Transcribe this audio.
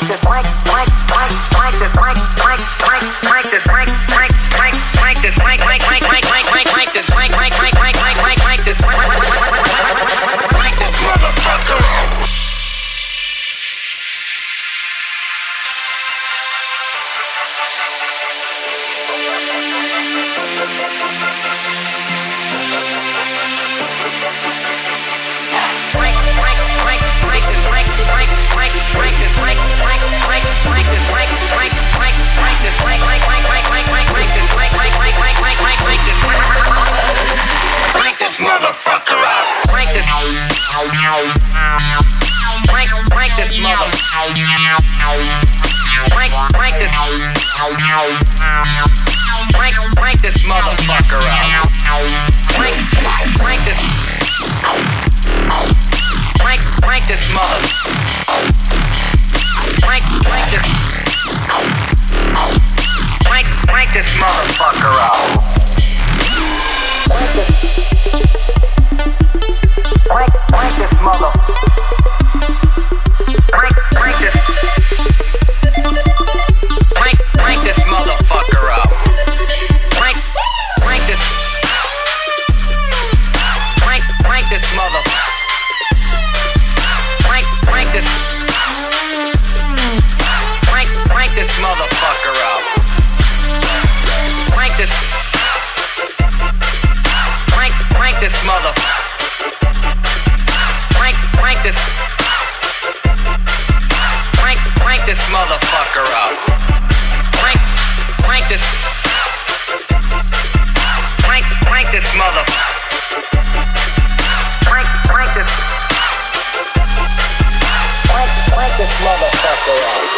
like this, like, like. Crank, crank this mother. Crank, crank this. Crank, crank this motherfucker up. Crank, crank this. Crank, crank this mother. Crank, crank this. Crank, crank this motherfucker up. Mother. Crank, crank this. Crank, crank this motherfucker up. Crank, crank this. Crank, crank this mother. Crank, crank this. Crank, crank this motherfucker up.